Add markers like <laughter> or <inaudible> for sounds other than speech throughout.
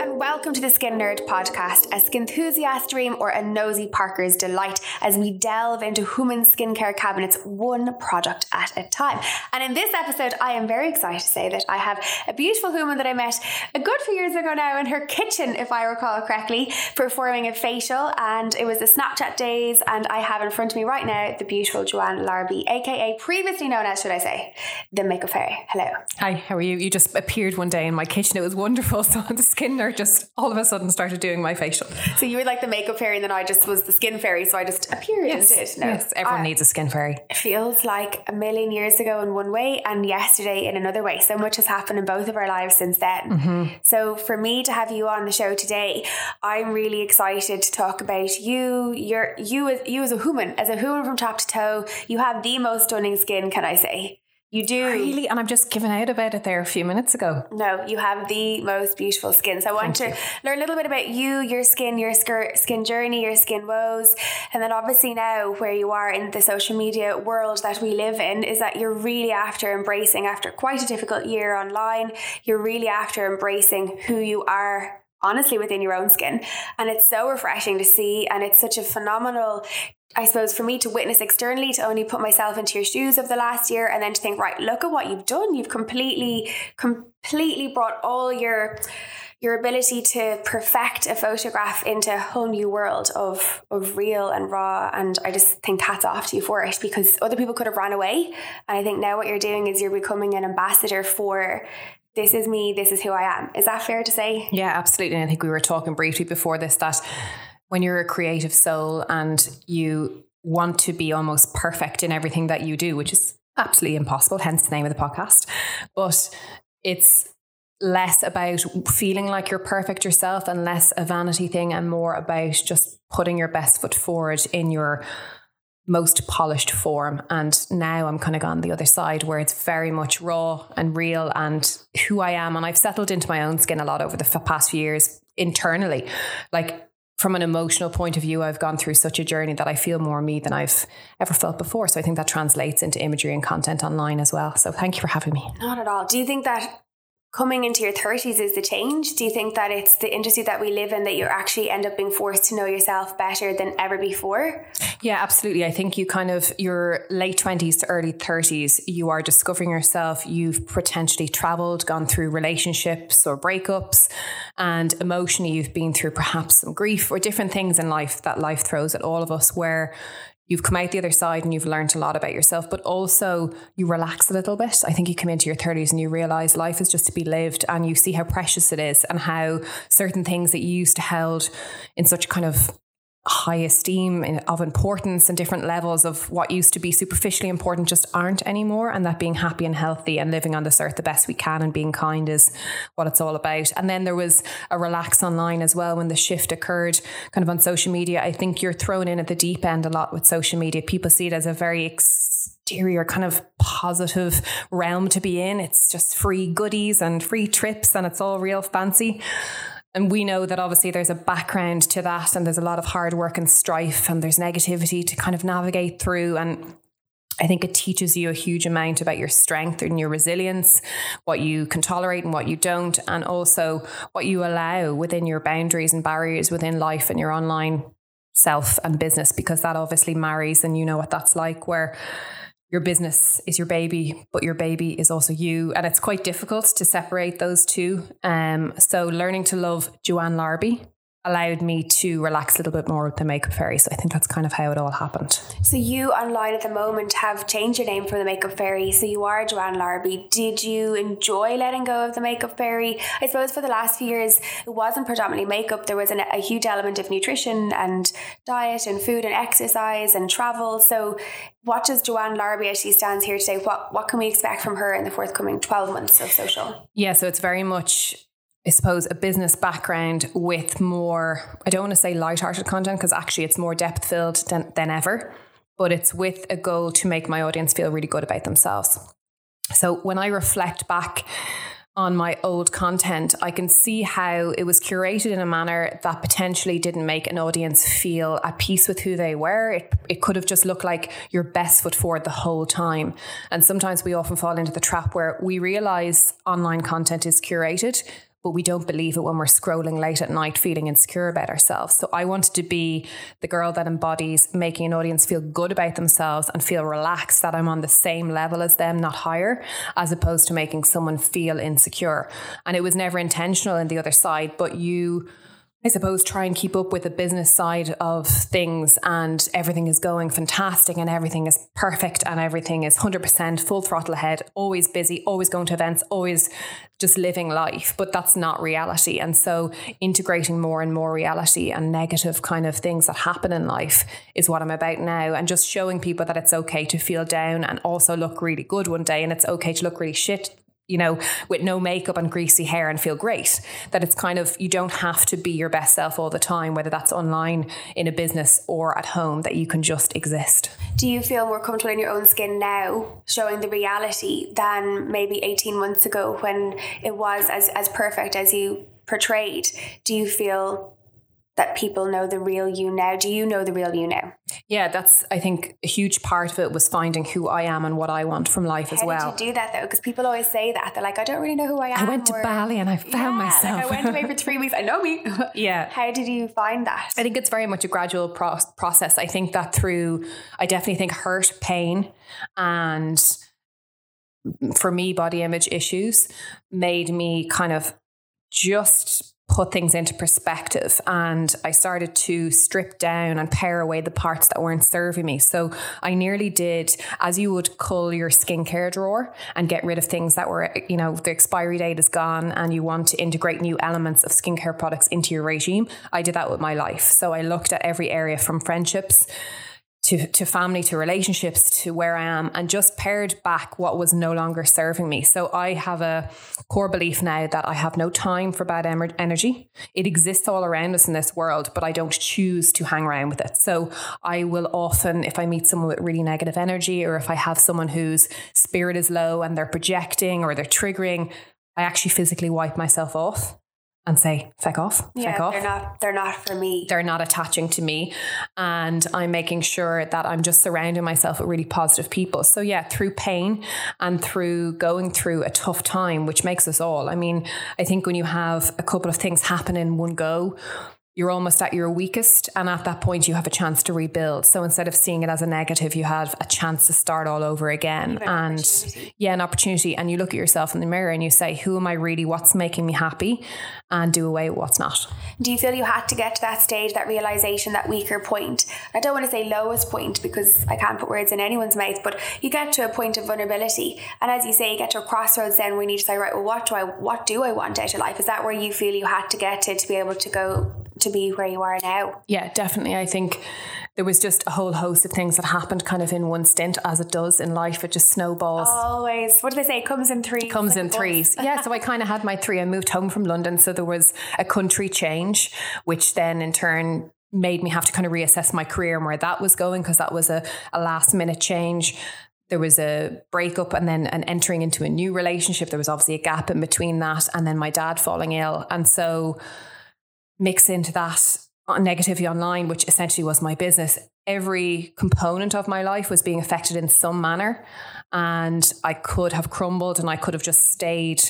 and welcome to the Skin Nerd podcast, a skin enthusiast dream or a nosy Parker's delight as we delve into human skincare cabinets one product at a time. And in this episode, I am very excited to say that I have a beautiful woman that I met a good few years ago now in her kitchen, if I recall correctly, performing a facial. And it was the Snapchat days, and I have in front of me right now the beautiful Joanne Larby, aka previously known as, should I say, the Makeup Fairy. Hello. Hi, how are you? You just appeared one day in my kitchen. It was wonderful. <laughs> So the skin nerd just all of a sudden started doing my facial. So you were like the makeup fairy, and then I just was the skin fairy. So I just appeared Yes, and did. No, yes. Everyone I- needs a skin fairy. It feels like a million years ago in one way and yesterday in another way. So much has happened in both of our lives since then. Mm-hmm. So for me to have you on the show today, I'm really excited to talk about you. You're you as you as a human, as a human from top to toe. You have the most stunning skin, can I say? You do. Really? And I'm just giving out about it there a few minutes ago. No, you have the most beautiful skin. So I want Thank to learn a little bit about you, your skin, your skir- skin journey, your skin woes, and then obviously now where you are in the social media world that we live in is that you're really after embracing after quite a difficult year online. You're really after embracing who you are honestly within your own skin and it's so refreshing to see and it's such a phenomenal I suppose for me to witness externally, to only put myself into your shoes of the last year, and then to think, right, look at what you've done. You've completely, completely brought all your your ability to perfect a photograph into a whole new world of of real and raw. And I just think hats off to you for it because other people could have ran away. And I think now what you're doing is you're becoming an ambassador for this is me, this is who I am. Is that fair to say? Yeah, absolutely. And I think we were talking briefly before this that when you're a creative soul and you want to be almost perfect in everything that you do, which is absolutely impossible, hence the name of the podcast. But it's less about feeling like you're perfect yourself and less a vanity thing and more about just putting your best foot forward in your most polished form. And now I'm kind of gone the other side where it's very much raw and real and who I am. And I've settled into my own skin a lot over the past few years internally. Like from an emotional point of view, I've gone through such a journey that I feel more me than I've ever felt before. So I think that translates into imagery and content online as well. So thank you for having me. Not at all. Do you think that coming into your 30s is the change? Do you think that it's the industry that we live in that you actually end up being forced to know yourself better than ever before? Yeah, absolutely. I think you kind of your late 20s to early 30s, you are discovering yourself. You've potentially traveled, gone through relationships or breakups, and emotionally, you've been through perhaps some grief or different things in life that life throws at all of us where you've come out the other side and you've learned a lot about yourself, but also you relax a little bit. I think you come into your 30s and you realize life is just to be lived and you see how precious it is and how certain things that you used to held in such kind of high esteem in- of importance and different levels of what used to be superficially important just aren't anymore and that being happy and healthy and living on this earth the best we can and being kind is what it's all about. And then there was a relax online as well when the shift occurred kind of on social media. I think you're thrown in at the deep end a lot with social media. People see it as a very exterior kind of positive realm to be in. It's just free goodies and free trips and it's all real fancy and we know that obviously there's a background to that and there's a lot of hard work and strife and there's negativity to kind of navigate through. And I think it teaches you a huge amount about your strength and your resilience, what you can tolerate and what you don't, and also what you allow within your boundaries and barriers within life and your online self and business, because that obviously marries and you know what that's like where your business is your baby, but your baby is also you. And it's quite difficult to separate those two. Um, so learning to love Joanne Larby allowed me to relax a little bit more with the makeup fairy. So I think that's kind of how it all happened. So you online at the moment have changed your name from the Makeup Fairy. So you are Joanne Larby. Did you enjoy letting go of the Makeup Fairy? I suppose for the last few years, it wasn't predominantly makeup. There was an, a huge element of nutrition and diet and food and exercise and travel. So what does Joanne Larby, as she stands here today, what, what can we expect from her in the forthcoming 12 months of social? Yeah, so it's very much I suppose, a business background with more, I don't want to say light-hearted content because actually it's more depth filled than, than ever, but it's with a goal to make my audience feel really good about themselves. So when I reflect back on my old content, I can see how it was curated in a manner that potentially didn't make an audience feel at peace with who they were. It, it could have just looked like your best foot forward the whole time. And sometimes we often fall into the trap where we realize online content is curated, but we don't believe it when we're scrolling late at night feeling insecure about ourselves. So I wanted to be the girl that embodies making an audience feel good about themselves and feel relaxed that I'm on the same level as them, not higher, as opposed to making someone feel insecure. And it was never intentional in the other side, but you I suppose, try and keep up with the business side of things and everything is going fantastic and everything is perfect and everything is 100% full throttle ahead, always busy, always going to events, always just living life. But that's not reality. And so integrating more and more reality and negative kind of things that happen in life is what I'm about now. And just showing people that it's okay to feel down and also look really good one day and it's okay to look really shit you know, with no makeup and greasy hair and feel great. That it's kind of, you don't have to be your best self all the time, whether that's online, in a business, or at home, that you can just exist. Do you feel more comfortable in your own skin now, showing the reality, than maybe 18 months ago when it was as, as perfect as you portrayed? Do you feel that people know the real you now? Do you know the real you now? Yeah, that's I think a huge part of it was finding who I am and what I want from life How as well. Did you do that though? Because people always say that they're like, I don't really know who I am. I went to or, Bali and I found yeah, myself. Like I went away for three weeks. I know me. <laughs> <laughs> yeah. How did you find that? I think it's very much a gradual pro- process. I think that through, I definitely think hurt, pain, and for me, body image issues made me kind of just put things into perspective and I started to strip down and pare away the parts that weren't serving me. So I nearly did, as you would cull your skincare drawer and get rid of things that were, you know, the expiry date is gone and you want to integrate new elements of skincare products into your regime. I did that with my life. So I looked at every area from friendships to, to family, to relationships, to where I am, and just pared back what was no longer serving me. So I have a core belief now that I have no time for bad emer- energy. It exists all around us in this world, but I don't choose to hang around with it. So I will often, if I meet someone with really negative energy, or if I have someone whose spirit is low and they're projecting or they're triggering, I actually physically wipe myself off and say feck off yeah, feck off they're not they're not for me. they're not attaching to me and i'm making sure that i'm just surrounding myself with really positive people so yeah through pain and through going through a tough time which makes us all i mean i think when you have a couple of things happen in one go you're almost at your weakest and at that point you have a chance to rebuild. So instead of seeing it as a negative you have a chance to start all over again. An and yeah an opportunity. And you look at yourself in the mirror and you say who am i really? What's making me happy? And do away with what's not. Do you feel you had to get to that stage, that realization, that weaker point? I don't want to say lowest point because I can't put words in anyone's mouth, but you get to a point of vulnerability, and as you say, you get to a crossroads. Then we need to say, right, well, what do I, what do I want out of life? Is that where you feel you had to get to to be able to go to be where you are now? Yeah, definitely. I think there was just a whole host of things that happened kind of in one stint, as it does in life. It just snowballs. Always, what do they say? It comes in threes. Comes like in threes. Yeah, so I <laughs> kind of had my three. I moved home from London, so there was a country change, which then in turn made me have to kind of reassess my career and where that was going because that was a, a last minute change. There was a breakup and then an entering into a new relationship. There was obviously a gap in between that, and then my dad falling ill. And so mix into that negativity online, which essentially was my business, every component of my life was being affected in some manner. And I could have crumbled and I could have just stayed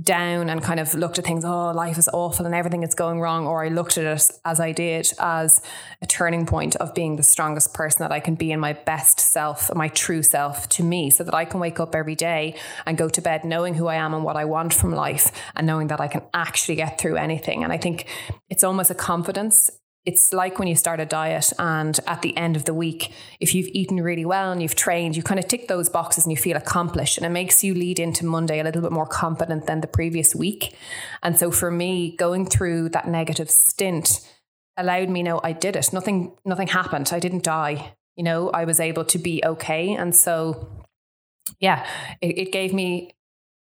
down and kind of looked at things, oh, life is awful and everything is going wrong. Or I looked at it as I did as a turning point of being the strongest person that I can be in my best self, my true self to me, so that I can wake up every day and go to bed knowing who I am and what I want from life and knowing that I can actually get through anything. And I think it's almost a confidence it's like when you start a diet and at the end of the week, if you've eaten really well and you've trained, you kind of tick those boxes and you feel accomplished. And it makes you lead into Monday a little bit more confident than the previous week. And so for me, going through that negative stint allowed me know I did it. Nothing, nothing happened. I didn't die. You know, I was able to be okay. And so yeah, it, it gave me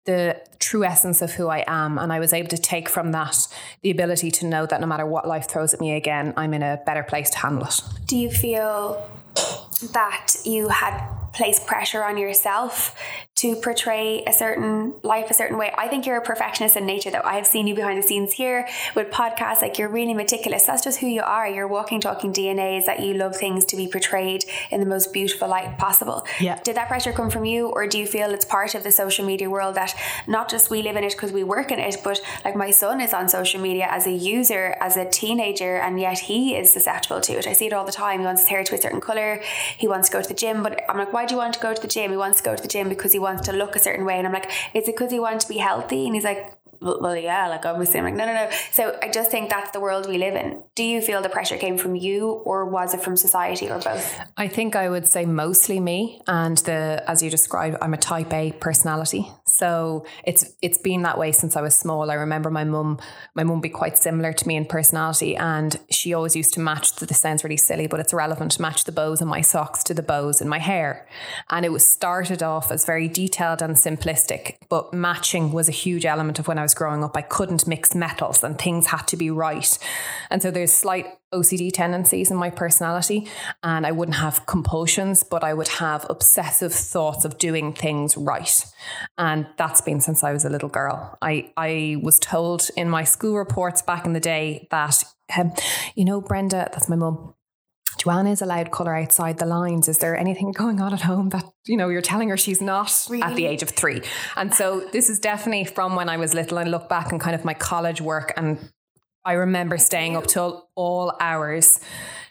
the true essence of who I am. And I was able to take from that the ability to know that no matter what life throws at me again, I'm in a better place to handle it. Do you feel that you had placed pressure on yourself to portray a certain life a certain way. I think you're a perfectionist in nature, though. I've seen you behind the scenes here with podcasts, like you're really meticulous. That's just who you are. Your walking, talking DNA is that you love things to be portrayed in the most beautiful light possible. Yeah. Did that pressure come from you, or do you feel it's part of the social media world that not just we live in it because we work in it, but like my son is on social media as a user, as a teenager, and yet he is susceptible to it. I see it all the time. He wants his hair to a certain color, he wants to go to the gym, but I'm like, why do you want to go to the gym? He wants to go to the gym because he wants to look a certain way. And I'm like, is it because he wants to be healthy? And he's like, well, yeah, like obviously, I'm like, no, no, no. So I just think that's the world we live in. Do you feel the pressure came from you, or was it from society, or both? I think I would say mostly me, and the as you described, I'm a Type A personality, so it's it's been that way since I was small. I remember my mum, my mum be quite similar to me in personality, and she always used to match. The, this sounds really silly, but it's relevant to match the bows in my socks to the bows in my hair, and it was started off as very detailed and simplistic, but matching was a huge element of when I was was growing up, I couldn't mix metals and things had to be right. And so there's slight OCD tendencies in my personality, and I wouldn't have compulsions, but I would have obsessive thoughts of doing things right. And that's been since I was a little girl. I, I was told in my school reports back in the day that, um, you know, Brenda, that's my mum, Joanna is allowed colour outside the lines. Is there anything going on at home that, you know, you're telling her she's not really? at the age of three? And so this is definitely from when I was little. I look back and kind of my college work and I remember staying up till all hours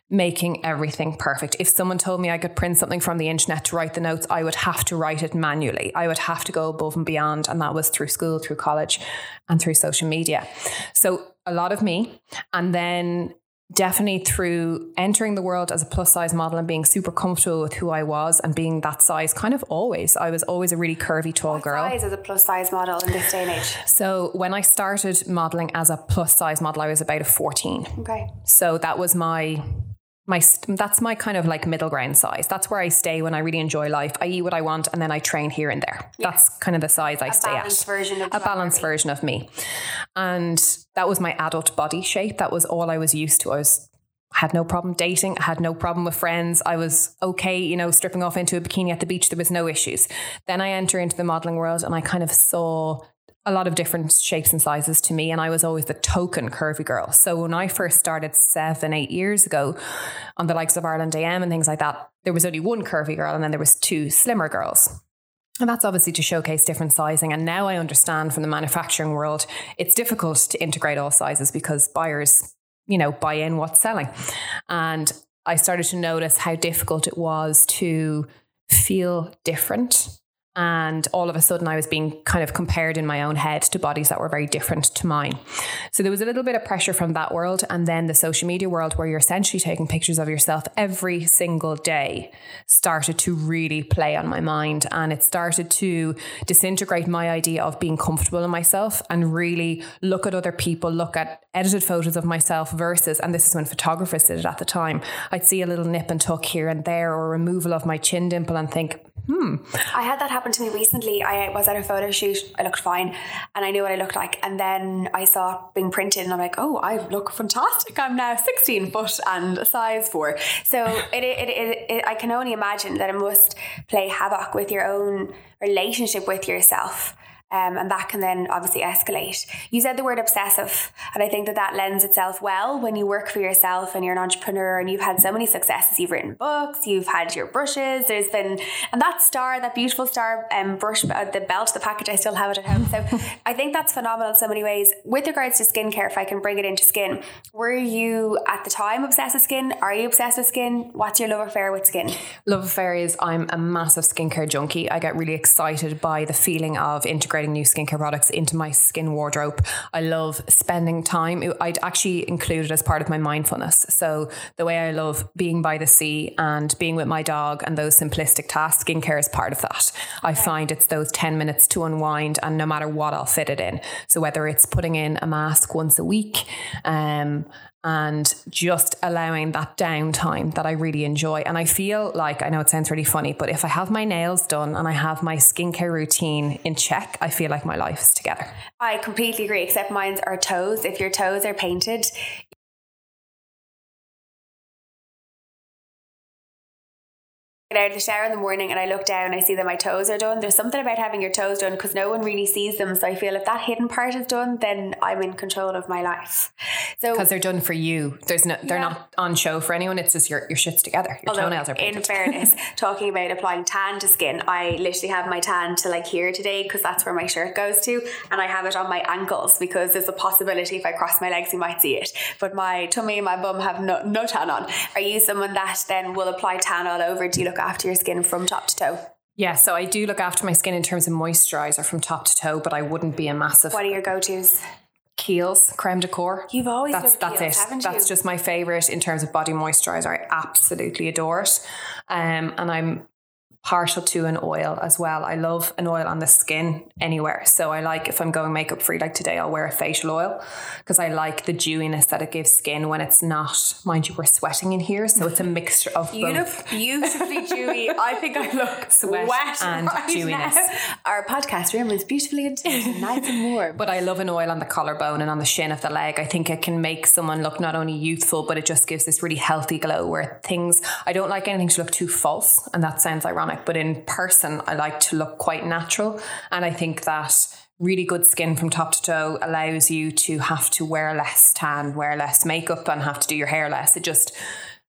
making everything perfect. If someone told me I could print something from the internet to write the notes, I would have to write it manually. I would have to go above and beyond. And that was through school, through college, and through social media. So a lot of me. And then definitely through entering the world as a plus size model and being super comfortable with who I was and being that size kind of always. I was always a really curvy tall what girl. size as a plus size model in this day and age? So when I started modeling as a plus size model, I was about a 14. Okay. So that was my my that's my kind of like middle ground size. That's where I stay when I really enjoy life. I eat what I want and then I train here and there. Yeah. That's kind of the size I a stay at. Version of a balanced version of me. And that was my adult body shape. That was all I was used to. I was had no problem dating. I had no problem with friends. I was okay, you know, stripping off into a bikini at the beach. There was no issues. Then I enter into the modeling world and I kind of saw a lot of different shapes and sizes to me. And I was always the token curvy girl. So when I first started seven, eight years ago on the likes of Ireland AM and things like that, there was only one curvy girl and then there was two slimmer girls. And that's obviously to showcase different sizing. And now I understand from the manufacturing world, it's difficult to integrate all sizes because buyers, you know, buy in what's selling. And I started to notice how difficult it was to feel different and all of a sudden I was being kind of compared in my own head to bodies that were very different to mine. So there was a little bit of pressure from that world. And then the social media world, where you're essentially taking pictures of yourself every single day, started to really play on my mind. And it started to disintegrate my idea of being comfortable in myself and really look at other people, look at edited photos of myself versus, and this is when photographers did it at the time, I'd see a little nip and tuck here and there or removal of my chin dimple and think, hmm. I had that happen to me recently. I was at a photo shoot. I looked fine and I knew what I looked like. And then I saw it being printed and I'm like, oh, I look fantastic. I'm now 16 foot and a size four. So <laughs> it, it, it, it, I can only imagine that it must play havoc with your own relationship with yourself um, and that can then obviously escalate. You said the word obsessive, and I think that that lends itself well when you work for yourself and you're an entrepreneur and you've had so many successes. You've written books, you've had your brushes. There's been and that star, that beautiful star um, brush, uh, the belt, the package. I still have it at home. So <laughs> I think that's phenomenal in so many ways. With regards to skincare, if I can bring it into skin, were you at the time obsessed with skin? Are you obsessed with skin? What's your love affair with skin? Love affair is I'm a massive skincare junkie. I get really excited by the feeling of integrating integrating new skincare products into my skin wardrobe. I love spending time. I'd actually include it as part of my mindfulness. So the way I love being by the sea and being with my dog and those simplistic tasks, skincare is part of that. I find it's those 10 minutes to unwind and no matter what I'll fit it in. So whether it's putting in a mask once a week, um, and just allowing that downtime that I really enjoy. And I feel like, I know it sounds really funny, but if I have my nails done and I have my skincare routine in check, I feel like my life is together. I completely agree, except mine's are toes. If your toes are painted, out of the shower in the morning and I look down, I see that my toes are done. There's something about having your toes done because no one really sees them. So I feel if that hidden part is done, then I'm in control of my life. So because they're done for you. There's no, they're yeah. not on show for anyone. It's just your your shit's together. Your Although, toenails are painted. In <laughs> fairness, talking about applying tan to skin, I literally have my tan to like here today because that's where my shirt goes to, and I have it on my ankles because there's a possibility if I cross my legs you might see it. But my tummy and my bum have no, no tan on. Are you someone that then will apply tan all over? Do you look after your skin from top to toe? Yeah, so I do look after my skin in terms of moisturizer from top to toe, but I wouldn't be a massive. What are your go tos? Kiehl's creme de corps. You've always that's that's Kiehl's, it. That's just my favorite in terms of body moisturizer. I absolutely adore it, um, and I'm partial to an oil as well. I love an oil on the skin anywhere. So I like if I'm going makeup free, like today, I'll wear a facial oil because I like the dewiness that it gives skin when it's not. Mind you, we're sweating in here, so it's a mixture of you both. look beautifully <laughs> dewy. I think I look sweat wet and right dewiness. Now. Our podcast room is beautifully and nice and warm. But I love an oil on the collarbone and on the shin of the leg. I think it can make someone look not only youthful, but it just gives this really healthy glow where things. I don't like anything to look too false, and that sounds ironic but in person, I like to look quite natural. And I think that really good skin from top to toe allows you to have to wear less tan, wear less makeup, and have to do your hair less. It just,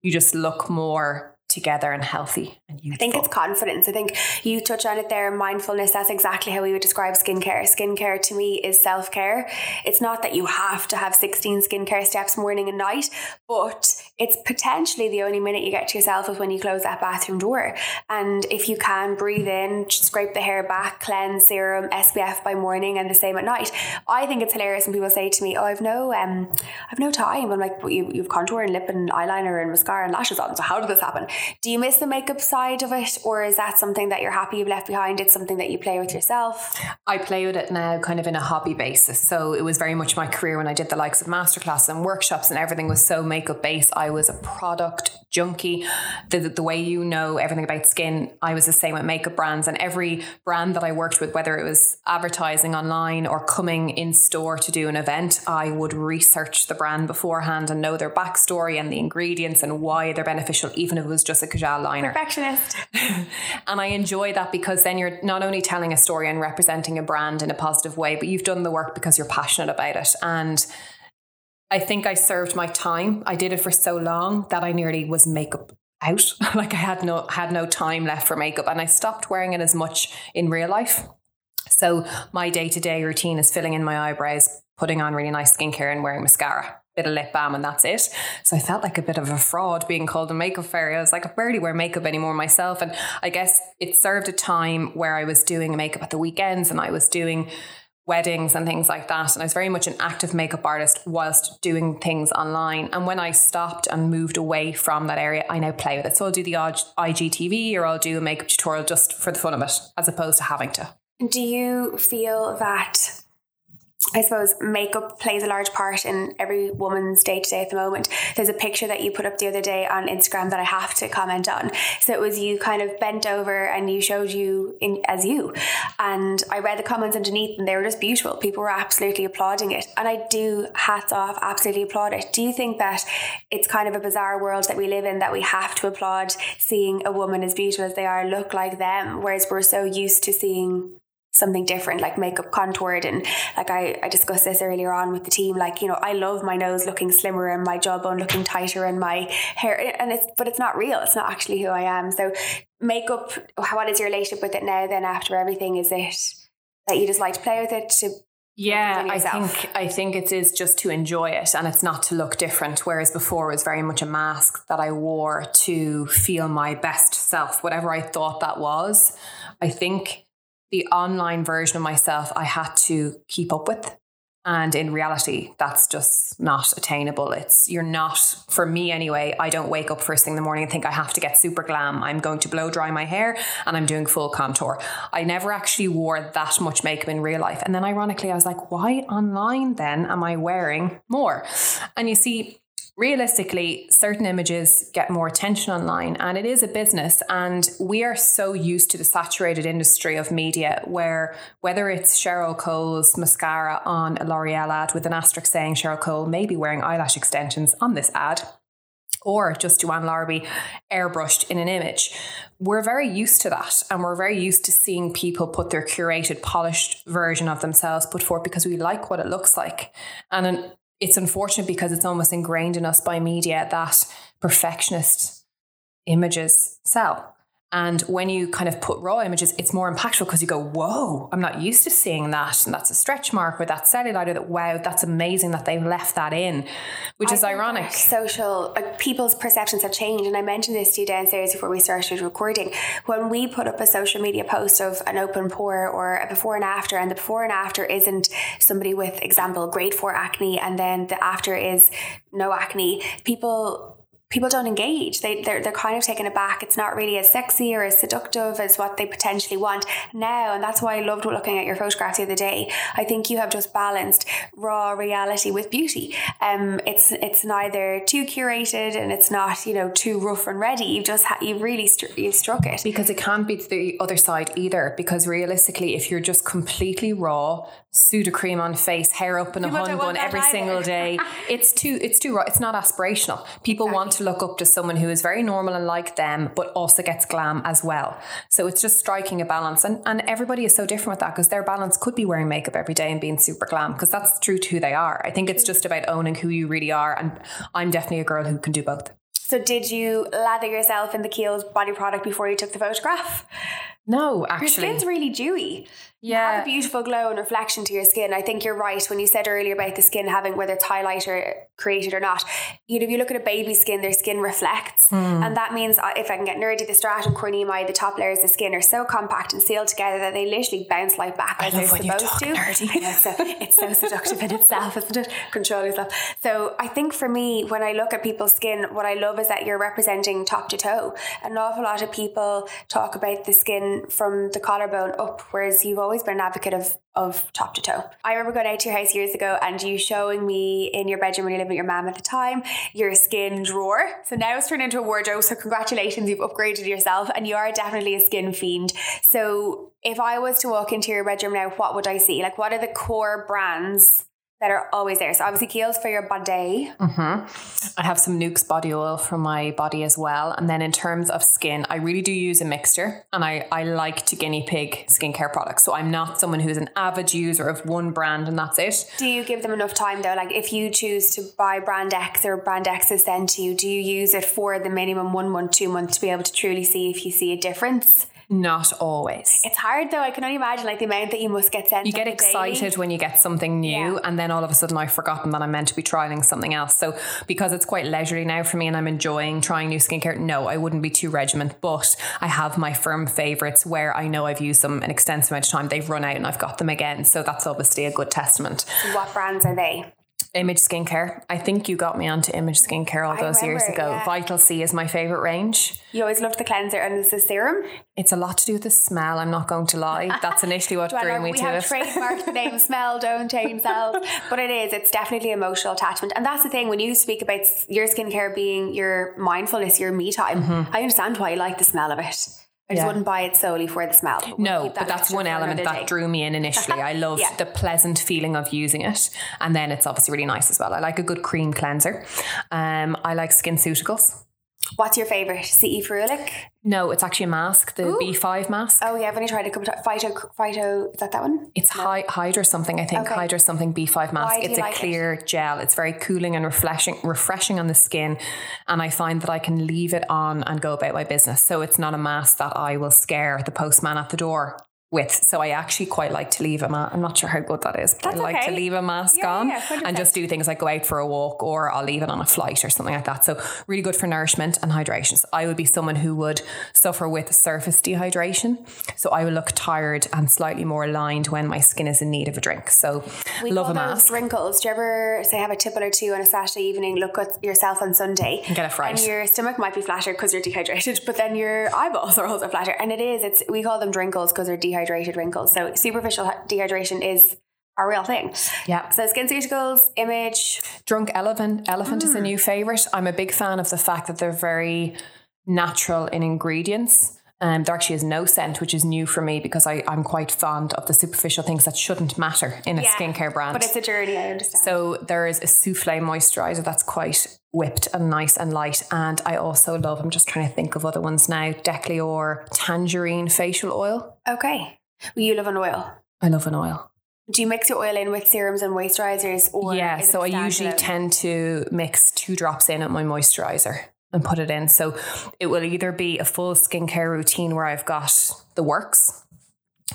you just look more together and healthy and youthful. I think it's confidence. I think you touch on it there, mindfulness. That's exactly how we would describe skincare. Skincare to me is self care. It's not that you have to have 16 skincare steps morning and night, but it's potentially the only minute you get to yourself is when you close that bathroom door. And if you can breathe in, scrape the hair back, cleanse, serum, SPF by morning, and the same at night. I think it's hilarious when people say to me, "Oh, I've no, um, I've no time." I'm like, "You, you've contour and lip and eyeliner and mascara and lashes on. So how did this happen?" Do you miss the makeup side of it, or is that something that you're happy you've left behind? It's something that you play with yourself? I play with it now kind of in a hobby basis. So it was very much my career when I did the likes of masterclass and workshops and everything was so makeup based. I was a product junkie. The, the way you know everything about skin, I was the same with makeup brands. And every brand that I worked with, whether it was advertising online or coming in store to do an event, I would research the brand beforehand and know their backstory and the ingredients and why they're beneficial, even if it was just a Kajal liner. Perfectionist. <laughs> and I enjoy that because then you're not only telling a story and representing a brand in a positive way, but you've done the work because you're passionate about it. And I think I served my time. I did it for so long that I nearly was makeup out. <laughs> like I had no had no time left for makeup and I stopped wearing it as much in real life. So my day-to-day routine is filling in my eyebrows, putting on really nice skincare and wearing mascara bit of lip balm and that's it. So I felt like a bit of a fraud being called a makeup fairy. I was like, I barely wear makeup anymore myself. And I guess it served a time where I was doing makeup at the weekends and I was doing weddings and things like that. And I was very much an active makeup artist whilst doing things online. And when I stopped and moved away from that area, I now play with it. So I'll do the IGTV or I'll do a makeup tutorial just for the fun of it, as opposed to having to. Do you feel that I suppose makeup plays a large part in every woman's day to day at the moment. There's a picture that you put up the other day on Instagram that I have to comment on. So it was you kind of bent over and you showed you in as you. And I read the comments underneath and they were just beautiful. People were absolutely applauding it. And I do hats off, absolutely applaud it. Do you think that it's kind of a bizarre world that we live in that we have to applaud seeing a woman as beautiful as they are look like them, whereas we're so used to seeing something different like makeup contoured. And like I, I discussed this earlier on with the team like you know I love my nose looking slimmer and my jawbone looking tighter and my hair. And it's but it's not real. It's not actually who I am. So makeup what is your relationship with it now then after everything? Is it that you just like to play with it to yeah, I think I think it is just to enjoy it and it's not to look different. Whereas before it was very much a mask that I wore to feel my best self, whatever I thought that was. I think the online version of myself I had to keep up with. And in reality, that's just not attainable. It's, you're not, for me anyway, I don't wake up first thing in the morning and think I have to get super glam. I'm going to blow dry my hair and I'm doing full contour. I never actually wore that much makeup in real life. And then ironically, I was like, why online then am I wearing more? And you see, realistically, certain images get more attention online and it is a business. And we are so used to the saturated industry of media where whether it's Cheryl Cole's mascara on a L'Oreal ad with an asterisk saying Cheryl Cole may be wearing eyelash extensions on this ad, or just Joanne Larby airbrushed in an image. We're very used to that and we're very used to seeing people put their curated, polished version of themselves put forth because we like what it looks like. And it's unfortunate because it's almost ingrained in us by media that perfectionist images sell. And when you kind of put raw images, it's more impactful because you go, whoa, I'm not used to seeing that. And that's a stretch mark or that cellulite or that, wow, that's amazing that they've left that in, which I is ironic. Social, like people's perceptions have changed. And I mentioned this to you downstairs before we started recording. When we put up a social media post of an open pore or a before and after, and the before and after isn't somebody with, example, grade four acne, and then the after is no acne, people people don't engage. They they're, they're kind of taken aback. It's not really as sexy or as seductive as what they potentially want now, and that's why I loved looking at your photograph the other day. I think you have just balanced raw reality with beauty. Um, it's it's neither too curated and it's not you know too rough and ready. You've just ha- you've really stru- you've struck it because it can't be the other side either. Because realistically, if you're just completely raw, Sudocrem on face, hair up in a hun bun every either. single <laughs> day, it's too it's too raw. It's not aspirational. People exactly. want to look up to someone who is very normal and like them, but also gets glam as well. So it's just striking a balance. And, and everybody is so different with that because their balance could be wearing makeup every day and being super glam because that's true to who they are. I think it's just about owning who you really are. And I'm definitely a girl who can do both. So did you lather yourself in the Kiehl's body product before you took the photograph? No, actually. Your skin's really dewy. Yeah. You have a beautiful glow and reflection to your skin. I think you're right when you said earlier about the skin having whether it's highlighter created or not. You know, if you look at a baby's skin, their skin reflects. Mm. And that means uh, if I can get nerdy, the stratum corneae, the top layers of skin are so compact and sealed together that they literally bounce like back as they're supposed to. Nerdy. <laughs> so it's so seductive in itself, isn't it? Control yourself. So I think for me, when I look at people's skin, what I love is that you're representing top to toe. An awful lot of people talk about the skin from the collarbone up, whereas you've always been an advocate of of top to toe. I remember going out to your house years ago and you showing me in your bedroom when you lived with your mum at the time your skin drawer. So now it's turned into a wardrobe. So congratulations, you've upgraded yourself and you are definitely a skin fiend. So if I was to walk into your bedroom now, what would I see? Like what are the core brands that are always there. So obviously Kiehl's for your body. Mm-hmm. I have some Nuxe body oil for my body as well. And then in terms of skin, I really do use a mixture and I, I like to guinea pig skincare products. So I'm not someone who's an avid user of one brand and that's it. Do you give them enough time though? Like if you choose to buy brand X or brand X is sent to you, do you use it for the minimum one month, two months to be able to truly see if you see a difference? Not always. It's hard though. I can only imagine like the amount that you must get sent. You get excited when you get something new, yeah. and then all of a sudden I've forgotten that I'm meant to be trialing something else. So because it's quite leisurely now for me, and I'm enjoying trying new skincare, no, I wouldn't be too regiment. But I have my firm favorites where I know I've used them an extensive amount of time. They've run out, and I've got them again. So that's obviously a good testament. What brands are they? Image Skincare. I think you got me onto Image Skincare all those remember, years ago. Yeah. Vital C is my favorite range. You always loved the cleanser and the serum. It's a lot to do with the smell. I'm not going to lie. That's initially what <laughs> drew me we to have it. trademarked the name <laughs> "Smell Don't Change Cells," but it is. It's definitely emotional attachment, and that's the thing. When you speak about your skincare being your mindfulness, your me time, mm-hmm. I understand why you like the smell of it. I just yeah. wouldn't buy it solely for the smell. But no, that but that's one element that day. drew me in initially. I <laughs> love yeah. the pleasant feeling of using it. And then it's obviously really nice as well. I like a good cream cleanser. Um, I like skin SkinCeuticals. What's your favorite? CE Ferulic? No, it's actually a mask, the Ooh. B5 mask. Oh yeah, I've only tried a couple times. Phyto, phyto, is that that one? It's no. Hy- Hydra something, I think. Okay. Hydra something B5 mask. Why it's a like clear it? gel. It's very cooling and refreshing, refreshing on the skin, and I find that I can leave it on and go about my business. So it's not a mask that I will scare the postman at the door with. So I actually quite like to leave a mask. I'm not sure how good that is, but That's I like okay. to leave a mask yeah, on yeah, and just do things like go out for a walk or I'll leave it on a flight or something like that. So really good for nourishment and hydration. So I would be someone who would suffer with surface dehydration. So I will look tired and slightly more lined when my skin is in need of a drink. So we love a mask. Wrinkles. Do you ever say have a tipple or two on a Saturday evening, look at yourself on Sunday and get a fright. And your stomach might be flatter because you're dehydrated, <laughs> but then your eyeballs are also flatter. And it is, it's we call them drinkles because they're dehydrated dehydrated wrinkles. So superficial dehydration is a real thing. Yeah. So skin SkinCeuticals, image. Drunk elephant. Elephant mm. is a hmm. new favorite. I'm a big fan of the fact that they're very natural in ingredients. Um, there actually is no scent, which is new for me because I, I'm quite fond of the superficial things that shouldn't matter in a Yeah, skincare brand. But it's a journey, I understand. So there is a souffle moisturizer that's quite whipped and nice and light. And I also love, I'm just trying to think of other ones now, Decléor Tangerine Facial Oil. okay. Well, you love an oil. I love an oil. Do you mix your oil in with serums and moisturizers, or yeah, so I usually tend to mix two drops in at my moisturizer and put it in. So it will either be a full skincare routine where I've got the works,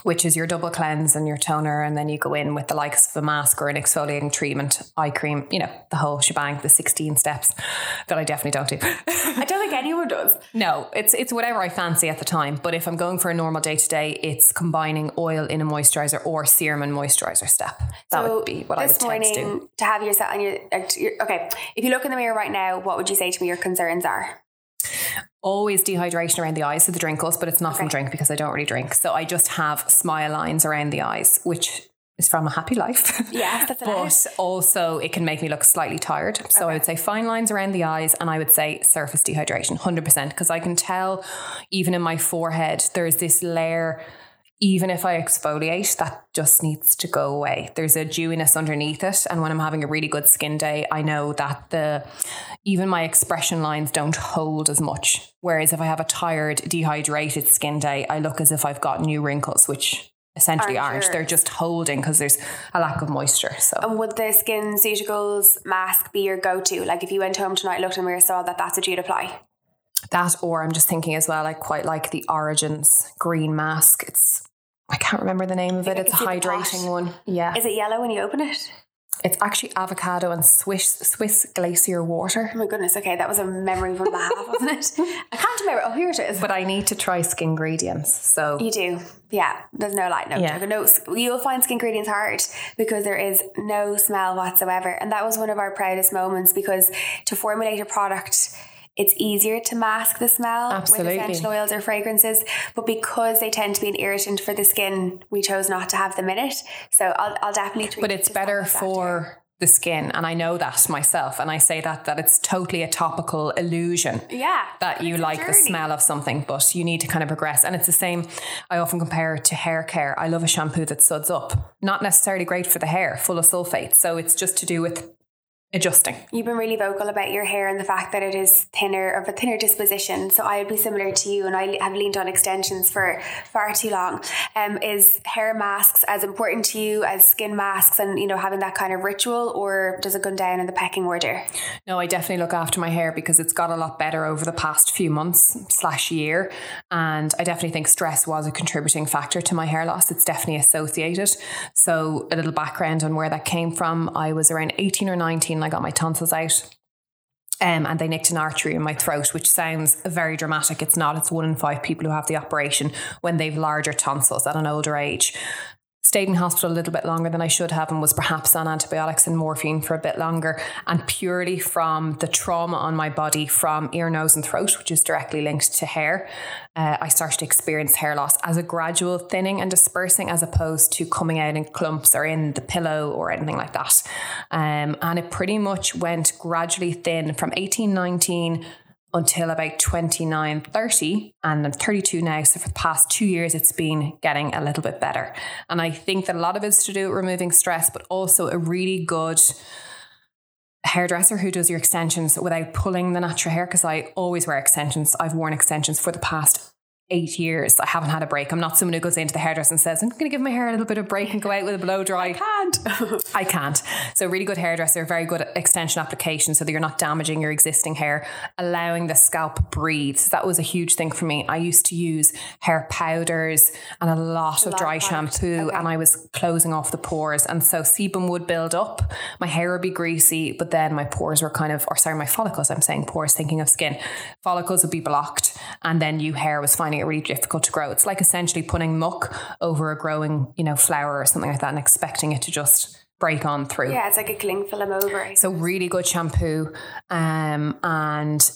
which is your double cleanse and your toner, and then you go in with the likes of a mask or an exfoliating treatment, eye cream, you know, the whole shebang, the 16 steps that I definitely don't do. I don't think anyone does. <laughs> No, it's it's whatever I fancy at the time. But if I'm going for a normal day to day, it's combining oil in a moisturizer or serum and moisturizer step. That So would be what I would this tend to do. to have yourself on uh, your okay. If you look in the mirror right now, what would you say to me your concerns are? Always dehydration around the eyes of the drinkles, but it's not from drink because I don't really drink. So I just have smile lines around the eyes, which is from a happy life. <laughs> Yes, that's <laughs> but also it can make me look slightly tired. So I would say fine lines around the eyes and I would say surface dehydration 100% because I can tell even in my forehead there's this layer even if I exfoliate, that just needs to go away. There's a dewiness underneath it. And when I'm having a really good skin day, I know that the even my expression lines don't hold as much. Whereas if I have a tired, dehydrated skin day, I look as if I've got new wrinkles, which essentially Aren't aren't. yours. They're just holding because there's a lack of moisture. So And would the Skin Ceuticals mask be your go-to? Like if you went home tonight, looked in the mirror, saw that, that's what you'd apply. that, or I'm just thinking as well, I quite like the Origins green mask. It's I can't remember the name of it. It's a can see the hydrating one. Yeah. Is it yellow when you open it? It's actually avocado and Swiss Swiss glacier water. Oh my goodness. Okay, that was a memory from the half, wasn't it? I can't remember. Oh, here it is. But I need to try Skingredients. So You do, yeah. There's no light, no Yeah. no. You'll find Skingredients hard because there is no smell whatsoever, and that was one of our proudest moments because to formulate a product. It's easier to mask the smell Absolutely. with essential oils or fragrances, but because they tend to be an irritant for the skin, we chose not to have them in it. So I'll, I'll definitely but it's better after. for the skin and I know that myself and I say that that it's totally a topical illusion. yeah that you like the smell of something, but you need to kind of progress. And it's the same. I often compare it to hair care. I love a shampoo that suds up, not necessarily great for the hair, full of sulfates. So it's just to do with adjusting. You've been really vocal about your hair and the fact that it is thinner of a thinner disposition. So I would be similar to you, and I have leaned on extensions for far too long. Um, is hair masks as important to you as skin masks, and you know having that kind of ritual, or does it go down in the pecking order? No, I definitely look after my hair because it's got a lot better over the past few months slash year, and I definitely think stress was a contributing factor to my hair loss. It's definitely associated. So a little background on where that came from. I was around eighteen or nineteen and I got my tonsils out. Um, and they nicked an artery in my throat, which sounds very dramatic. It's not. It's one in five people who have the operation when they've larger tonsils at an older age. Stayed in hospital a little bit longer than I should have and was perhaps on antibiotics and morphine for a bit longer. And purely from the trauma on my body from ear, nose, and throat, which is directly linked to hair, uh, I started to experience hair loss as a gradual thinning and dispersing as opposed to coming out in clumps or in the pillow or anything like that. Um, and it pretty much went gradually thin from 18, 19 until about 29, 30. And I'm 32 now. So for the past two years, it's been getting a little bit better. And I think that a lot of it's to do with removing stress, but also a really good hairdresser who does your extensions without pulling the natural hair because I always wear extensions. I've worn extensions for the past eight years. I haven't had a break. I'm not someone who goes into the hairdresser and says, I'm going to give my hair a little bit of break and go out with a blow dry. I can't. <laughs> I can't. So really good hairdresser, very good extension application so that you're not damaging your existing hair, allowing the scalp breathe. So that was a huge thing for me. I used to use hair powders and a lot of lot dry of shampoo Okay. and I was closing off the pores. And so sebum would build up. My hair would be greasy, but then my pores were kind of, or sorry, my follicles, I'm saying pores, thinking of skin. Follicles would be blocked and then new hair was finding it really difficult to grow. It's like essentially putting muck over a growing, you know, flower or something like that and expecting it to just break on through. yeah, it's like a cling film over. It. So really good shampoo. Um, and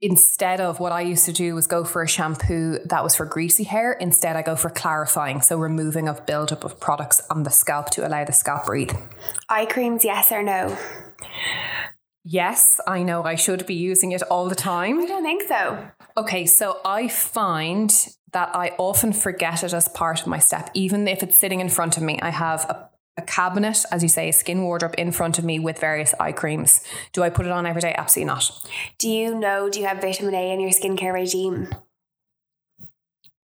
instead of what I used to do was go for a shampoo that was for greasy hair, instead I go for clarifying. So removing of buildup of products on the scalp to allow the scalp breathe. Eye creams, yes or no? Yes, I know I should be using it all the time. I don't think so. Okay, so I find that I often forget it as part of my step, even if it's sitting in front of me. I have a, a cabinet, as you say, a skin wardrobe in front of me with various eye creams. Do I put it on every day? Absolutely not. Do you know, do you have vitamin A in your skincare regime?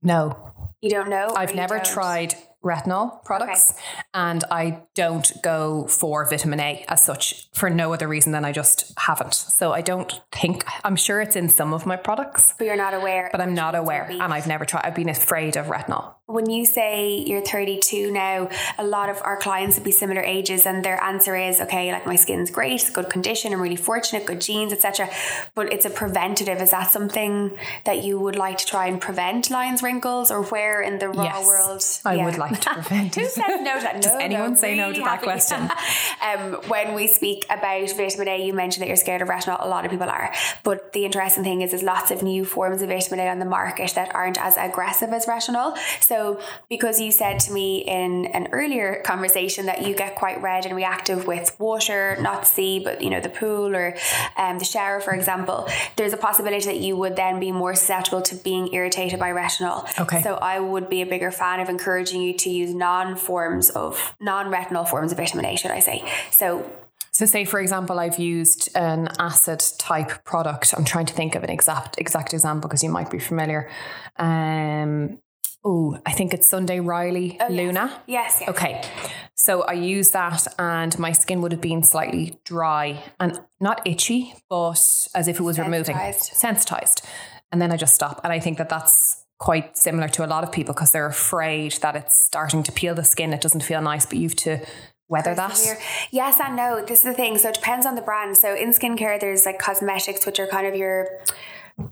No. You don't know? I've never tried retinol products and I don't go for vitamin A as such for no other reason than I just haven't. So I don't think I'm sure it's in some of my products, But you're not aware. but I'm not aware and I've never tried I've been afraid of retinol. When you say you're 32 now, a lot of our clients would be similar ages, and their answer is, okay, like my skin's great, it's good condition, I'm really fortunate, good genes, etc. But it's a preventative. Is that something that you would like to try and prevent lines, wrinkles, or where in the raw Yes, world? I Yeah. would like to <laughs> prevent Who it. says no to that? <laughs> Does No, anyone no, say no to that question? <laughs> um, when we speak about vitamin A, you mentioned that you're scared of retinol. A lot of people are. But the interesting thing is, there's lots of new forms of vitamin A on the market that aren't as aggressive as retinol. So, because you said to me in an earlier conversation that you get quite red and reactive with water, not the sea, but you know, the pool or um, the shower, for example, there's a possibility that you would then be more susceptible to being irritated by retinol. Okay. So, I would be a bigger fan of encouraging you to use non forms of non retinol forms of vitamin A, should I say. So, So say for example I've used an acid type product. I'm trying to think of an exact exact example because you might be familiar. Um oh, I think it's Sunday Riley oh, Luna. yes, yes. Okay. So I used that and my skin would have been slightly dry and not itchy, but as if it was removing Sensitized. sensitized. And then I just stop. And I think that that's quite similar to a lot of people because they're afraid that it's starting to peel the skin. It doesn't feel nice, but you have to weather that. Yes and no. This is the thing. So it depends on the brand. So in skincare, there's like cosmetics, which are kind of your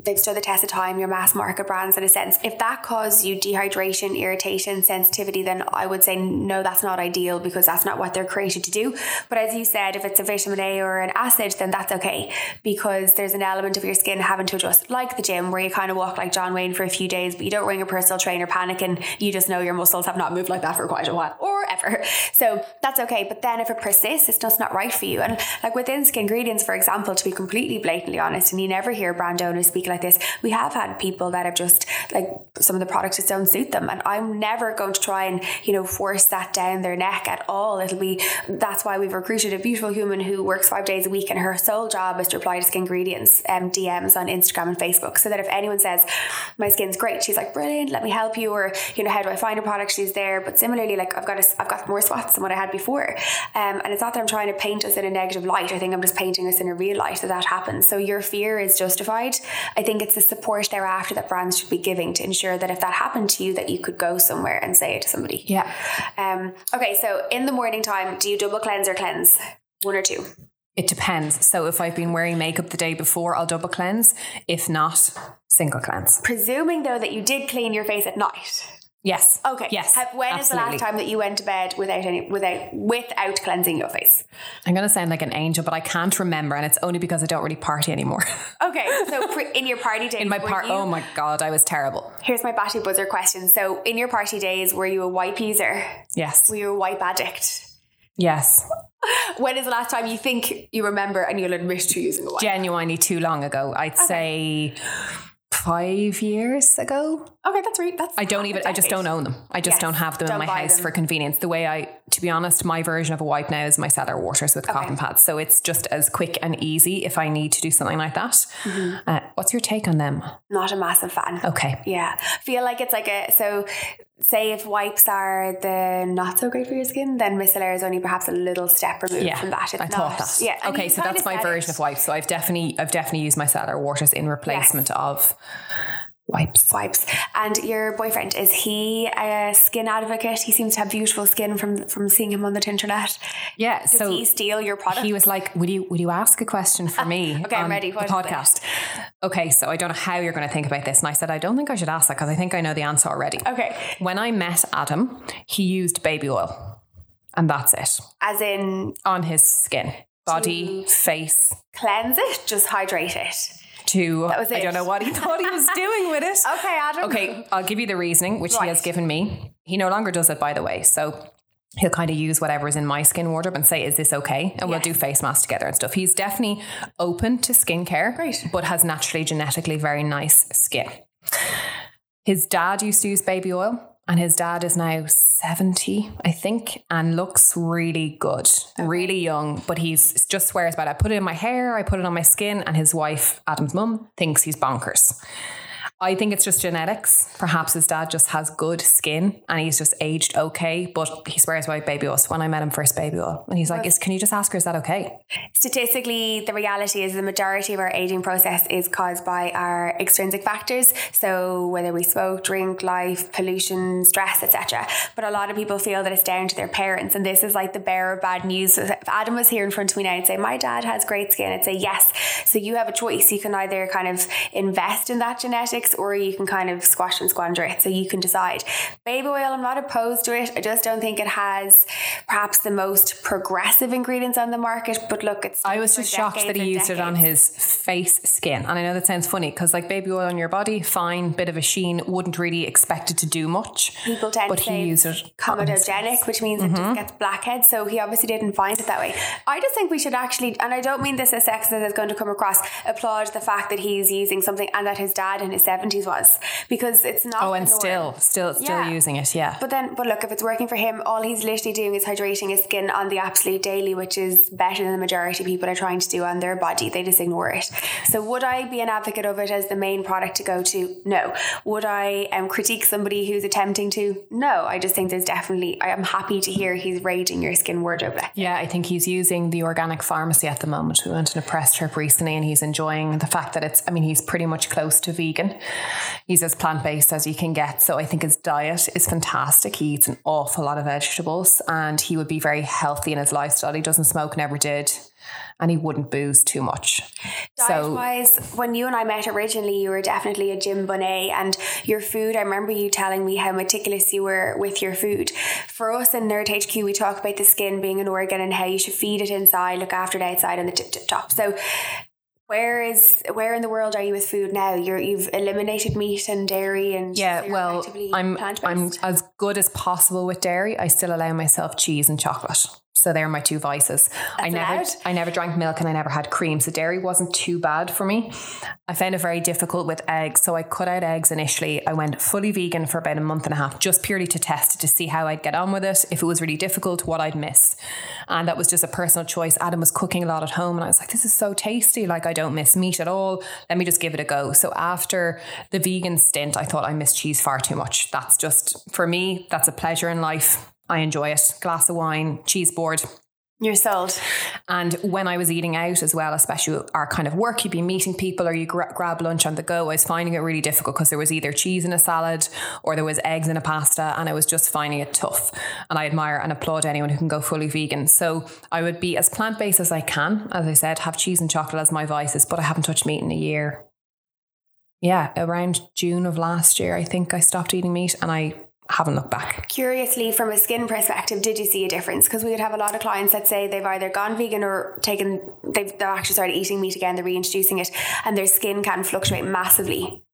they've stood the test of time, your mass market brands in a sense. If that causes you dehydration, irritation, sensitivity, then I would say no, that's not ideal because that's not what they're created to do. But as you said, if it's a vitamin A or an acid, then that's okay because there's an element of your skin having to adjust, like the gym, where you kind of walk like John Wayne for a few days, but you don't ring a personal trainer panicking. You just know your muscles have not moved like that for quite a while or ever. So that's okay. But then if it persists, it's just not right for you. And like within Skingredients, for example, to be completely blatantly honest, and you never hear brand owners speak like this, we have had people that have just like some of the products just don't suit them. And I'm never going to try and, you know, force that down their neck at all. It'll be that's why we've recruited a beautiful human who works five days a week and her sole job is to reply to Skingredients um, DMs on Instagram and Facebook. So that if anyone says, My skin's great, she's like, Brilliant, let me help you, or you know, how do I find a product? She's there. But similarly, like I've got a, I've got more spots than what I had before. Um, and it's not that I'm trying to paint us in a negative light. I think I'm just painting us in a real light that that happens. So your fear is justified. I think it's the support thereafter that brands should be giving to ensure that if that happened to you, that you could go somewhere and say it to somebody. Yeah. Um, okay, so in the morning time, do you double cleanse or cleanse? One or two? It depends. So if I've been wearing makeup the day before, I'll double cleanse. If not, single cleanse. Presuming though that you did clean your face at night. Yes. Okay. Yes. Have, when is the last time that you went to bed without any without without cleansing your face? I'm going to sound like an angel, but I can't remember, and it's only because I don't really party anymore. <laughs> Okay, so pre- in your party days, In my part, oh my god, I was terrible. Here's my batty buzzer question. So, in your party days, were you a wipe user? Yes. Were you a wipe addict? Yes. <laughs> When is the last time you think you remember and you'll admit to using a wipe? Genuinely too long ago. I'd say five years ago. Okay, that's right. That's I don't even. I just don't own them. I just Yes, don't have them don't in my house them. for convenience. The way I, to be honest, my version of a wipe now is micellar waters with cotton pads. So it's just as quick and easy if I need to do something like that. Mm-hmm. Uh, what's your take on them? Not a massive fan. Okay. Yeah, feel like it's like a so. Say if wipes are the not so great for your skin, then micellar is only perhaps a little step removed Yeah, from that. It's I not, thought that. Yeah. Okay, so that's my version it. of wipes. So I've definitely, I've definitely used micellar waters in replacement of wipes. wipes. And your boyfriend is he a skin advocate? He seems to have beautiful skin from from seeing him on the internet. Yeah. Does so he steal your product? he was like, "Will you will you ask a question for me?" <laughs> Okay, I'm ready. The What is podcast. Okay, so I don't know how you're going to think about this, and I said I don't think I should ask that because I think I know the answer already. okay, When I met Adam, he used baby oil, and that's it as in on his skin, body, face. cleanse it, just hydrate it. To I don't know what he thought he was <laughs> doing with it. Okay, Adam. Okay, I'll give you the reasoning, which Right. he has given me. He no longer does it, by the way. So he'll kind of use whatever is in my skin wardrobe and say, Is this okay? And we'll do face masks together and stuff. He's definitely open to skincare, Great. but has naturally genetically very nice skin. His dad used to use baby oil, and his dad is now 70, I think, and looks really good, really young. But he's just swears by it. I put it in my hair, I put it on my skin, and his wife, Adam's mum, thinks he's bonkers. I think it's just genetics. Perhaps his dad just has good skin and he's just aged okay, but he swears by baby oil. So when I met him first, baby oil, and he's like, is, "Can you just ask her is that okay?" Statistically, the reality is the majority of our aging process is caused by our extrinsic factors. So whether we smoke, drink, life, pollution, stress, etc. But a lot of people feel that it's down to their parents, and this is like the bearer of bad news. If Adam was here in front of me now and say, "My dad has great skin," I'd say yes. So you have a choice. You can either kind of invest in that genetics, or you can kind of squash and squander it. So you can decide. Baby oil, I'm not opposed to it. I just don't think it has perhaps the most progressive ingredients on the market. But look, it's I was just shocked that he used it on his face skin. And I know that sounds funny because, like, baby oil on your body, fine, bit of a sheen, wouldn't really expect it to do much. People tend but to he used it comedogenic, which means it just gets blackheads. So he obviously didn't find it that way. I just think we should actually, and I don't mean this as sexist as it's going to come across, applaud the fact that he's using something and that his dad in his seventies was because it's not. Oh, and still, still, still Yeah. using it. Yeah. But then, but look, if it's working for him, all he's literally doing is hydrating his skin on the absolute daily, which is better than the majority of people are trying to do on their body. They just ignore it. So, would I be an advocate of it as the main product to go to? No. Would I um, critique somebody who's attempting to? No. I just think there's definitely. I am happy to hear he's raiding your skin wardrobe. Yeah, I think he's using the organic pharmacy at the moment. We went on a press trip recently and he's enjoying the fact that it's, I mean, he's pretty much close to vegan. He's as plant based as you can get. So I think his diet is fantastic. He eats an awful lot of vegetables and he would be very healthy in his lifestyle. He doesn't smoke, never did. And he wouldn't booze too much. Diet So wise, when you and I met originally, you were definitely a gym bunny, and your food. I remember you telling me how meticulous you were with your food. For us in Nerd HQ, we talk about the skin being an organ and how you should feed it inside, look after it outside, and the tip tip top. So. Where is where in the world are you with food now? You're you've eliminated meat and dairy and Yeah, well, I'm I'm as good as possible with dairy. I still allow myself cheese and chocolate. So they're my two vices. I never? I never drank milk and I never had cream. So dairy wasn't too bad for me. I found it very difficult with eggs. So I cut out eggs initially. I went fully vegan for about a month and a half, just purely to test it to see how I'd get on with it. If it was really difficult, what I'd miss. And that was just a personal choice. Adam was cooking a lot at home and I was like, this is so tasty. Like I don't miss meat at all. Let me just give it a go. So after the vegan stint, I thought I missed cheese far too much. That's just for me, that's a pleasure in life. I enjoy it. Glass of wine, cheese board. You're sold. And when I was eating out as well, especially our kind of work, you'd be meeting people or you gra- grab lunch on the go. I was finding it really difficult because there was either cheese in a salad or there was eggs in a pasta, and I was just finding it tough. And I admire and applaud anyone who can go fully vegan. So I would be as plant based as I can. As I said, have cheese and chocolate as my vices, but I haven't touched meat in a year. Yeah, around June of last year, I think I stopped eating meat, and I haven't looked back. Curiously, from a skin perspective, did you see a difference? Because we would have a lot of clients that say they've either gone vegan or taken, they've, they've actually started eating meat again, they're reintroducing it, and their skin can fluctuate massively.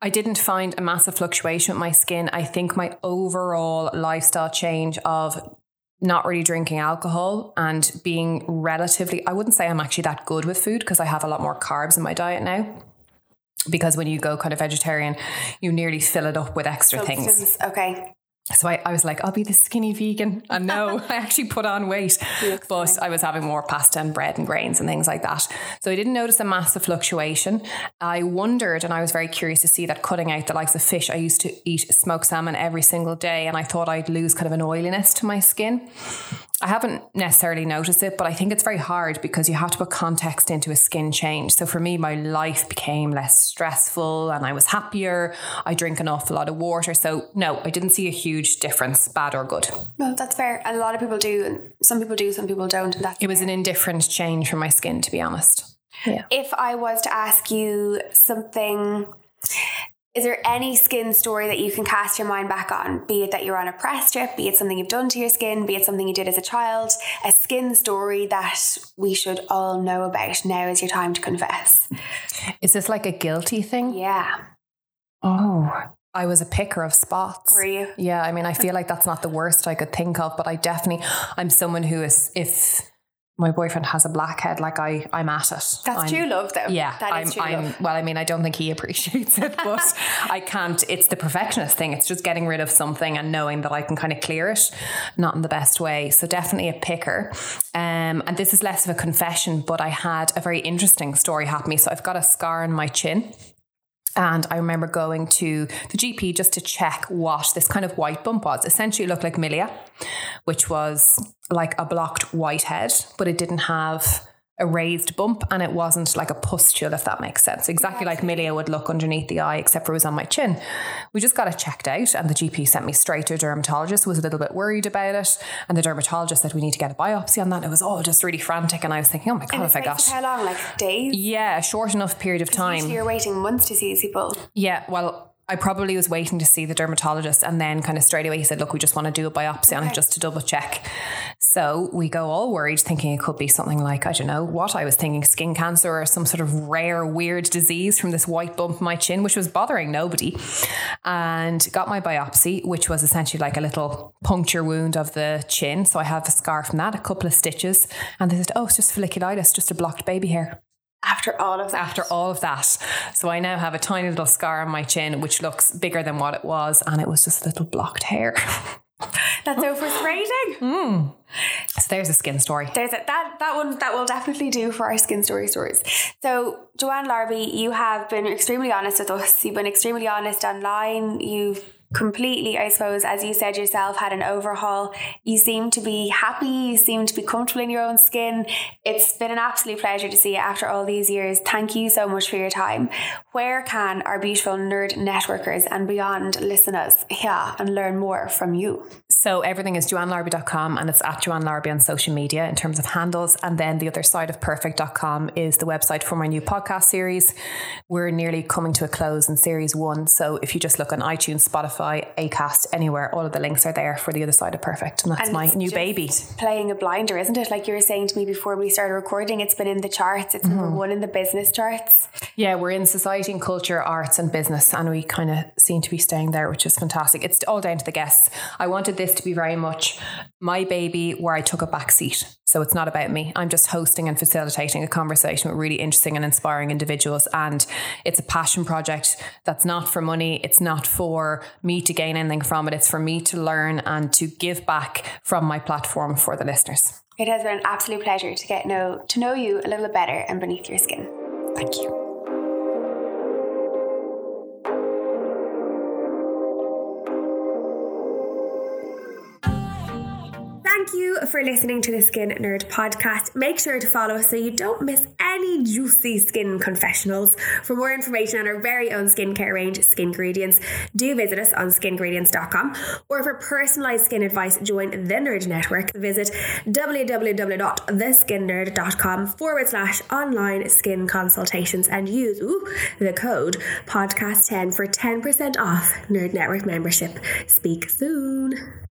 I didn't find a massive fluctuation with my skin. I think my overall lifestyle change of not really drinking alcohol and being relatively, I wouldn't say I'm actually that good with food because I have a lot more carbs in my diet now. Because when you go kind of vegetarian, you nearly fill it up with extra things. Okay. So I, I was like, I'll be the skinny vegan. And no, <laughs> I actually put on weight, but I was having more pasta and bread and grains and things like that. So I didn't notice a massive fluctuation. I wondered, and I was very curious to see that cutting out the likes of fish. I used to eat smoked salmon every single day, and I thought I'd lose kind of an oiliness to my skin. I haven't necessarily noticed it, but I think it's very hard because you have to put context into a skin change. So for me, my life became less stressful and I was happier. I drink an awful lot of water. So no, I didn't see a huge difference, bad or good. Well, that's fair. And a lot of people do. Some people do, some people don't. And that's It was an indifferent change for my skin, to be honest. Yeah. if I was to ask you something, is there any skin story that you can cast your mind back on? Be it that you're on a press trip, be it something you've done to your skin, be it something you did as a child, a skin story that we should all know about. Now is your time to confess. Is this like a guilty thing? Yeah. Oh, I was a picker of spots. Were you? Yeah, I mean, I feel like that's not the worst I could think of, but I definitely, I'm someone who is, if my boyfriend has a blackhead, like I, I'm at it. That's I'm, true love, though. Yeah, that I'm, is true I'm, love. well, I mean, I don't think he appreciates it, but I can't. It's the perfectionist thing. It's just getting rid of something and knowing that I can kind of clear it, not in the best way. So definitely a picker. Um, and this is less of a confession, but I had a very interesting story happen to me. So I've got a scar on my chin. And I remember going to the GP just to check what this kind of white bump was. Essentially, it looked like milia, which was like a blocked white head, but it didn't have a raised bump and it wasn't like a pustule, if that makes sense. Exactly like milia would look underneath the eye, except for it was on my chin. We just got it checked out, and the GP sent me straight to a dermatologist. Was a little bit worried about it, and the dermatologist said we need to get a biopsy on that. It was all just really frantic, and I was thinking, oh my god, if I got how long? Like days? yeah, a short enough period of time. You're waiting months to see these people. Yeah, well, I probably was waiting to see the dermatologist, and then kind of straight away he said, "Look, we just want to do a biopsy on it just to double check." So we go all worried, thinking it could be something like I don't know what I was thinking, skin cancer or some sort of rare, weird disease from this white bump in my chin, which was bothering nobody. And got my biopsy, which was essentially like a little puncture wound of the chin. So I have a scar from that, a couple of stitches, and they said, "Oh, it's just folliculitis, just a blocked baby hair." After all of that. after all of that. So I now have a tiny little scar on my chin, which looks bigger than what it was, and it was just a little blocked hair. <laughs> That's so frustrating. Mm. so there's a skin story. There's a, that that one that will definitely do for our skin story stories. So Joanne Larby, you have been extremely honest with us. You've been extremely honest online. You've completely, I suppose, as you said yourself, had an overhaul. You seem to be happy. You seem to be comfortable in your own skin. It's been an absolute pleasure to see you after all these years. Thank you so much for your time. Where can our beautiful nerd networkers and beyond listeners yeah, and learn more from you? So everything is joannelarby.com and it's at Joanne Larby on social media in terms of handles. And then the other side of perfect.com is the website for my new podcast series. We're nearly coming to a close in series one. So if you just look on iTunes, Spotify, Acast, anywhere, all of the links are there for the other side of perfect. And that's And my new baby. Playing a blinder, isn't it? Like you were saying to me before we started recording, it's been in the charts. It's Mm-hmm. number one in the business charts. Yeah, we're in society and culture, arts and business, and we kind of seem to be staying there, which is fantastic. It's all down to the guests. I wanted this to be very much my baby where I took a back seat. So it's not about me. I'm just hosting and facilitating a conversation with really interesting and inspiring individuals. And it's a passion project that's not for money. It's not for me to gain anything from it. It's for me to learn and to give back from my platform for the listeners. It has been an absolute pleasure to get know to know you a little better and beneath your skin. Thank you. Thank you for listening to the Skin Nerd podcast. Make sure to follow us so you don't miss any juicy skin confessionals. For more information on our very own skincare range, Skingredients, do visit us on skingredients.com. Or for personalized skin advice, join the Nerd Network. Visit www.theskinnerd.com forward slash online skin consultations and use ooh, the code podcast10 for 10% off Nerd Network membership. Speak soon.